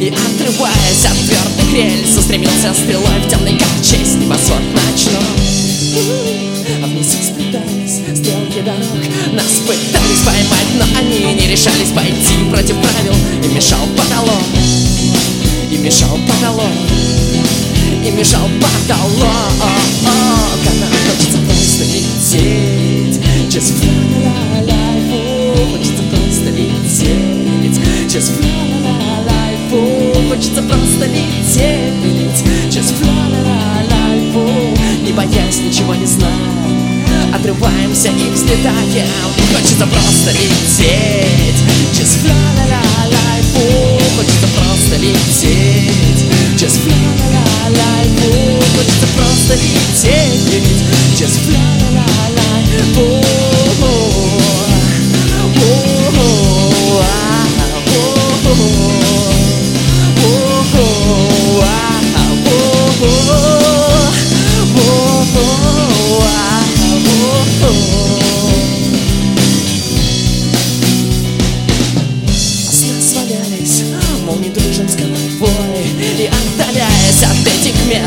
И отрываясь от твердых рельс Устремился стрелой в темный как честь Небосвод ночной А вместе сплетались стрелки дорог. Нас пытались поймать, но они не решались пойти против правил. И мешал потолок. И мешал потолок. И мешал потолок Хочется просто лететь. Just fly life Не боясь ничего не знать Отрываемся и взлетаем. Хочется просто лететь. Just fly life Хочется просто лететь. Just fly life Хочется просто лететь. Just fly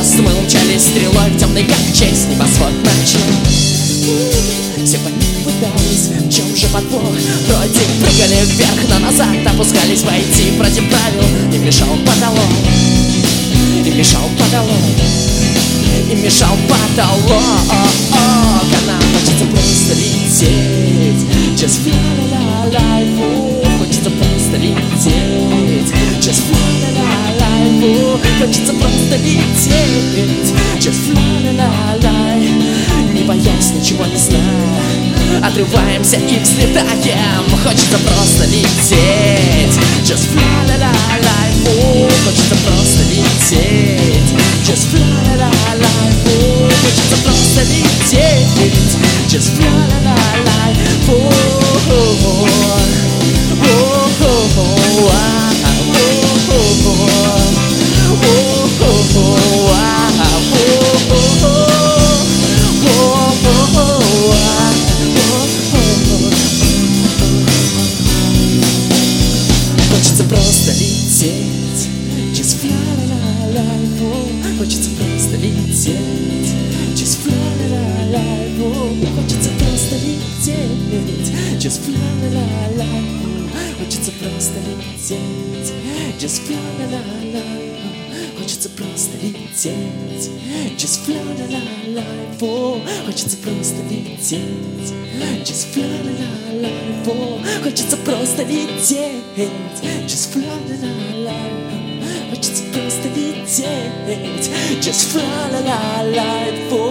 мест Мы умчались стрелой в темный как честь Небосвод ночной Все пытались, в чем же подвох? Вроде прыгали вверх, но назад Опускались войти против правил Отрываемся и взлетаем. Хочется просто лететь. Just fly la life Хочется просто лететь. Just fly la life Хочется просто лететь. Just fly la life Just fly la life Хочется просто лететь Just fly la life Хочется просто лететь Just fly la life Хочется просто лететь Just fly la life Хочется просто лететь Just fly la life Хочется просто лететь Just fly la life